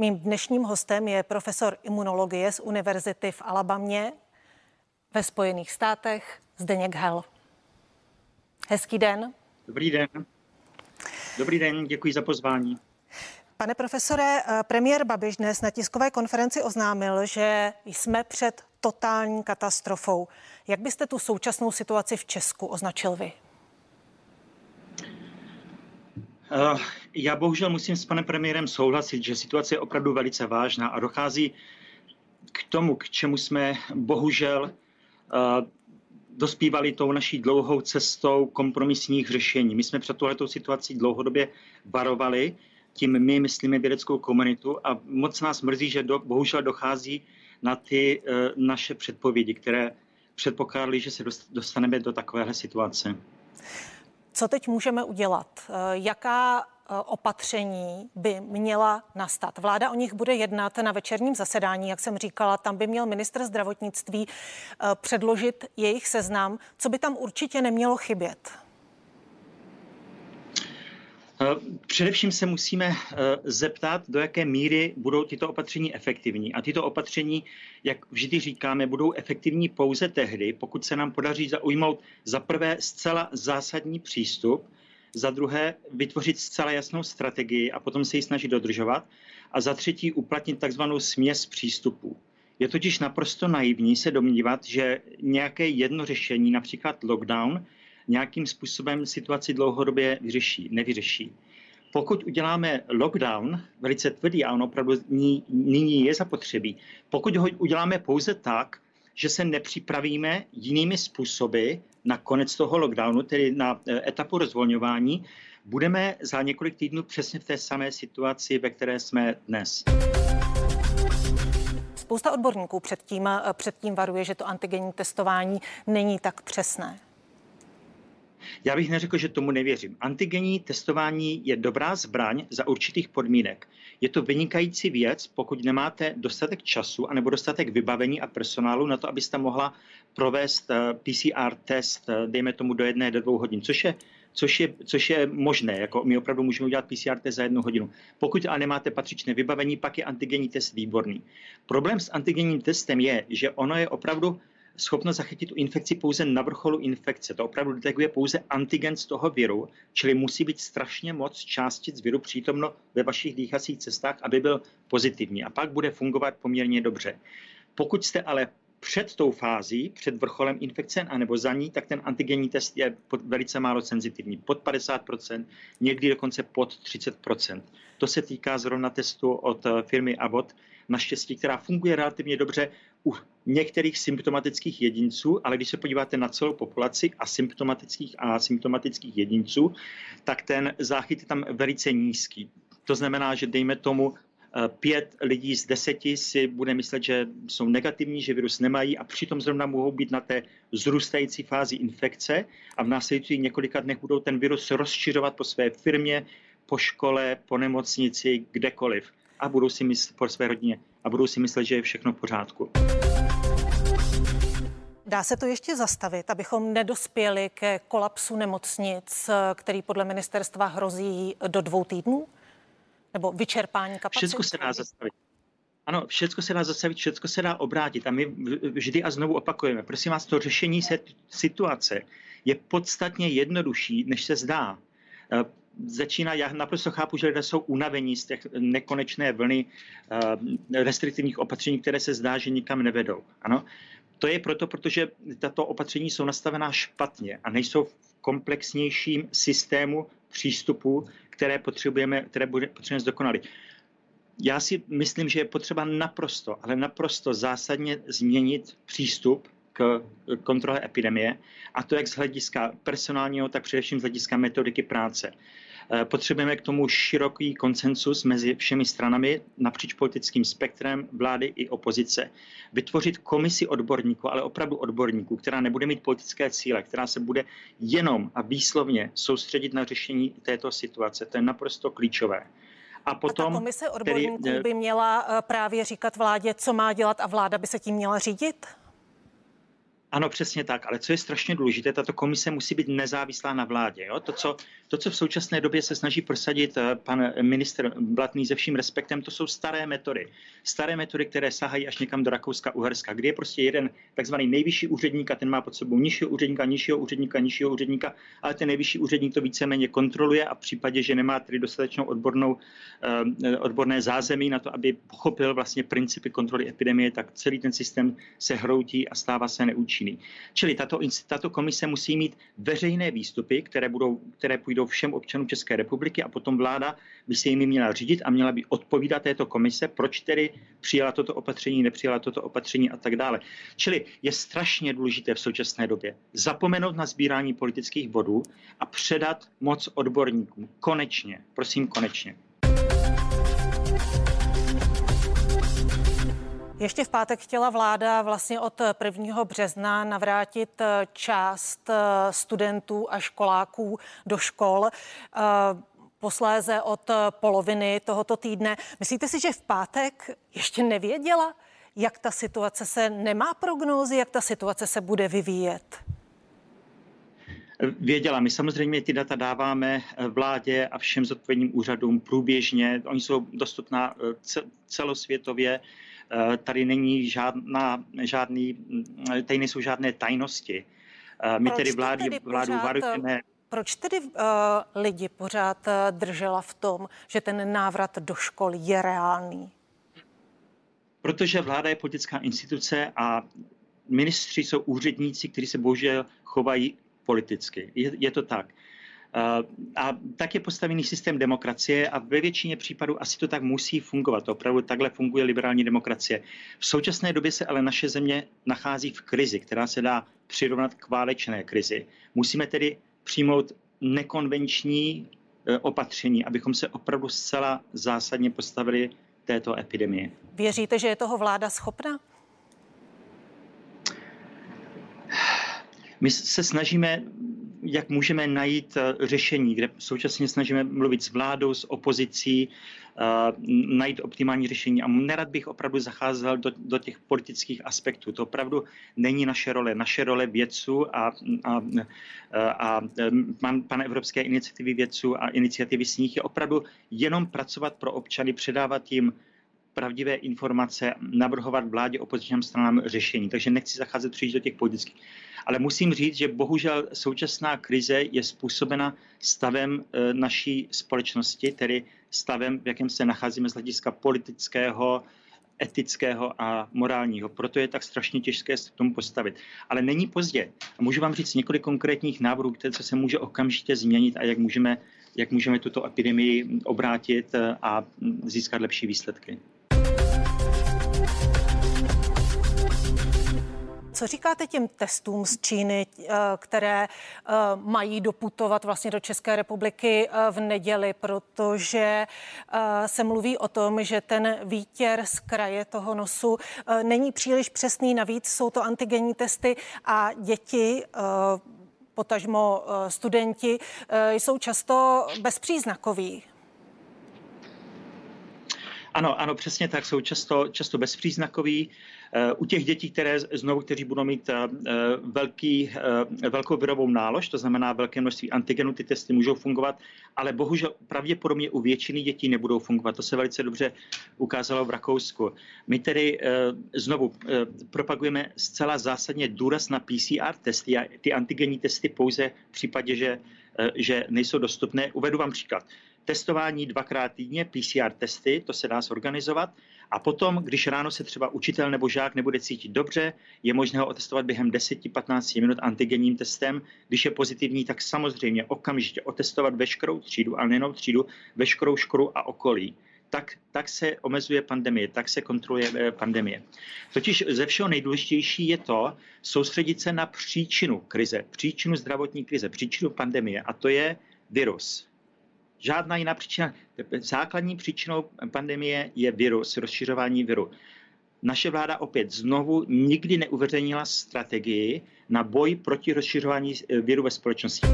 Mým dnešním hostem je profesor imunologie z Univerzity v Alabamě ve Spojených státech Zdeněk Hel. Hezký den. Dobrý den. Dobrý den, děkuji za pozvání. Pane profesore, eh, premiér Babiš dnes na tiskové konferenci oznámil, že jsme před totální katastrofou. Jak byste tu současnou situaci v Česku označil vy? Uh, já bohužel musím s panem premiérem souhlasit, že situace je opravdu velice vážná a dochází k tomu, k čemu jsme bohužel uh, dospívali tou naší dlouhou cestou kompromisních řešení. My jsme před touhletou situací dlouhodobě varovali, tím my myslíme vědeckou komunitu a moc nás mrzí, že do, bohužel dochází na ty uh, naše předpovědi, které předpokládali, že se dostaneme do takovéhle situace. Co teď můžeme udělat? Eh, jaká eh, opatření by měla nastat. Vláda o nich bude jednat na večerním zasedání, jak jsem říkala, tam by měl ministr zdravotnictví eh, předložit jejich seznam, co by tam určitě nemělo chybět. Eh, především se musíme eh, zeptat, do jaké míry budou tyto opatření efektivní. A tyto opatření, jak vždy říkáme, budou efektivní pouze tehdy, pokud se nám podaří zaujmout za prvé zcela zásadní přístup, za druhé vytvořit zcela jasnou strategii a potom se ji snažit dodržovat a za třetí uplatnit takzvanou směs přístupů. Je totiž naprosto naivní se domnívat, že nějaké jedno řešení, například lockdown, nějakým způsobem situaci dlouhodobě vyřeší, nevyřeší. Pokud uděláme lockdown, velice tvrdý, a on opravdu nyní je zapotřebí, pokud ho uděláme pouze tak, že se nepřipravíme jinými způsoby na konec toho lockdownu, tedy na e, etapu rozvolňování, budeme za několik týdnů přesně v té samé situaci, ve které jsme dnes. Spousta odborníků předtím, e, předtím varuje, že to antigenní testování není tak přesné. Já bych neřekl, že tomu nevěřím. Antigenní testování je dobrá zbraň za určitých podmínek. Je to vynikající věc, pokud nemáte dostatek času anebo dostatek vybavení a personálu na to, abyste mohla provést eh, PCR test, eh, dejme tomu do jedné, do dvou hodin, což je což je, což je možné. Jako my opravdu můžeme udělat PCR test za jednu hodinu. Pokud ale nemáte patřičné vybavení, pak je antigenní test výborný. Problém s antigenním testem je, že ono je opravdu schopno zachytit tu infekci pouze na vrcholu infekce. To opravdu detekuje pouze antigen z toho viru, čili musí být strašně moc částic viru přítomno ve vašich dýchacích cestách, aby byl pozitivní. A pak bude fungovat poměrně dobře. Pokud jste ale před tou fází, před vrcholem infekce, anebo za ní, tak ten antigenní test je pod, velice málo senzitivní, pod 50%, někdy dokonce pod 30%. To se týká zrovna testu od eh, firmy Abbott, naštěstí, která funguje relativně dobře u některých symptomatických jedinců, ale když se podíváte na celou populaci asymptomatických a asymptomatických jedinců, tak ten záchyt je tam velice nízký. To znamená, že dejme tomu eh, pět lidí z deseti si bude myslet, že jsou negativní, že virus nemají a přitom zrovna mohou být na té zrůstající fázi infekce a v následujících několika dnech budou ten virus rozšiřovat po své firmě, po škole, po nemocnici, kdekoliv a budou si myslet po své rodině a budou si myslet, že je všechno v pořádku. Dá se to ještě zastavit, abychom nedospěli ke kolapsu nemocnic, který podle ministerstva hrozí do dvou týdnů? Nebo vyčerpání kapacity? Všechno se dá zastavit. Ano, všechno se dá zastavit, všechno se dá obrátit a my vždy a znovu opakujeme. Prosím vás, to řešení se situace je podstatně jednodušší, než se zdá začíná, já naprosto chápu, že lidé jsou unavení z těch nekonečné vlny uh, restriktivních opatření, které se zdá, že nikam nevedou. Ano? To je proto, protože tato opatření jsou nastavená špatně a nejsou v komplexnějším systému přístupu, které potřebujeme, které bude, potřebujeme zdokonalit. Já si myslím, že je potřeba naprosto, ale naprosto zásadně změnit přístup k kontrole epidemie, a to jak z hlediska personálního, tak především z hlediska metodiky práce. Eh, potřebujeme k tomu široký konsensus mezi všemi stranami napříč politickým spektrem vlády i opozice. Vytvořit komisi odborníků, ale opravdu odborníků, která nebude mít politické cíle, která se bude jenom a výslovně soustředit na řešení této situace. To je naprosto klíčové. A potom, a ta komise odborníků který, by měla eh, právě říkat vládě, co má dělat a vláda by se tím měla řídit? Ano, přesně tak, ale co je strašně důležité, tato komise musí být nezávislá na vládě. Jo? To, co, to, co v současné době se snaží prosadit eh, pan minister Blatný se vším respektem, to jsou staré metody. Staré metody, které sahají až někam do Rakouska, Uherska, kde je prostě jeden takzvaný nejvyšší úředník a ten má pod sebou nižšího úředníka, nižšího úředníka, nižšího úředníka, ale ten nejvyšší úředník to víceméně kontroluje a v případě, že nemá tedy dostatečnou odbornou, eh, odborné zázemí na to, aby pochopil vlastně principy kontroly epidemie, tak celý ten systém se hroutí a stává se neúčinný účinný. Čili tato, tato komise musí mít veřejné výstupy, které, budou, které půjdou všem občanům České republiky a potom vláda by se jimi měla řídit a měla by odpovídat této komise, proč tedy přijala toto opatření, nepřijala toto opatření a tak dále. Čili je strašně důležité v současné době zapomenout na sbírání politických bodů a předat moc odborníkům. Konečně, prosím, konečně. Ještě v pátek chtěla vláda vlastně od 1. března navrátit eh, část eh, studentů a školáků do škol eh, posléze od poloviny tohoto týdne. Myslíte si, že v pátek ještě nevěděla, jak ta situace se nemá prognózy, jak ta situace se bude vyvíjet? Věděla, my samozřejmě ty data dáváme vládě a všem zodpovědným úřadům průběžně. Oni jsou dostupná celosvětově. Eh, tady není žádná, žádný, mm, tady nejsou žádné tajnosti. Eh, my Proč tedy vlády, tedy vládu varujeme. Proč tedy uh, lidi pořád uh, držela v tom, že ten návrat do škol je reálný? Protože vláda je politická instituce a ministři jsou úředníci, kteří se bohužel chovají politicky. Je, je to tak. A tak je postavený systém demokracie a ve většině případů asi to tak musí fungovat. Opravdu takhle funguje liberální demokracie. V současné době se ale naše země nachází v krizi, která se dá přirovnat k válečné krizi. Musíme tedy přijmout nekonvenční e, opatření, abychom se opravdu zcela zásadně postavili této epidemie. Věříte, že je toho vláda schopna? My se snažíme jak můžeme najít eh, řešení, kde současně snažíme mluvit s vládou, s opozicí, eh, najít optimální řešení. A nerad bych opravdu zacházel do, do těch politických aspektů. To opravdu není naše role. Naše role vědců a, a, a, a pan, pan Evropské iniciativy vědců a iniciativy s nich je opravdu jenom pracovat pro občany, předávat jim pravdivé informace, navrhovat vládě opozičním stranám řešení. Takže nechci zacházet příliš do těch politických. Ale musím říct, že bohužel současná krize je způsobena stavem e, naší společnosti, tedy stavem, v jakém se nacházíme z hlediska politického, etického a morálního. Proto je tak strašně těžké se k tomu postavit. Ale není pozdě. A můžu vám říct několik konkrétních návrhů, které se může okamžitě změnit a jak můžeme, jak můžeme tuto epidemii obrátit e, a získat lepší výsledky. Co říkáte těm testům z Číny, eh, které eh, mají doputovat vlastně do České republiky eh, v neděli, protože se mluví o tom, že ten výtěr z kraje toho nosu není příliš přesný. Navíc jsou to antigenní testy a děti potažmo studenti jsou často bezpříznakoví. Ano, ano, přesně tak, jsou často, často bezpříznakoví. Eh, u těch dětí, které znovu, kteří budou mít eh, velký, eh, velkou virovou nálož, to znamená velké množství antigenů, ty testy můžou fungovat, ale bohužel pravděpodobně u většiny dětí nebudou fungovat. To se velice dobře ukázalo v Rakousku. My tedy znovu propagujeme zcela zásadně důraz na PCR testy a ty antigenní testy pouze v případě, že, že nejsou dostupné. Uvedu vám příklad testování dvakrát týdně, PCR testy, to se dá zorganizovat. A potom, když ráno se třeba učitel nebo žák nebude cítit dobře, je možné ho otestovat během 10-15 minut antigenním testem. Když je pozitivní, tak samozřejmě okamžitě otestovat veškerou třídu, ale nejenom třídu, veškerou školu a okolí. Tak, tak se omezuje pandemie, tak se kontroluje eh, pandemie. Totiž ze všeho nejdůležitější je to soustředit se na příčinu krize, příčinu zdravotní krize, příčinu pandemie a to je virus. Žádná jiná příčina. Základní příčinou pandemie je virus, rozšiřování viru. Naše vláda opět znovu nikdy neuveřejnila strategii na boj proti rozšiřování viru ve společnosti.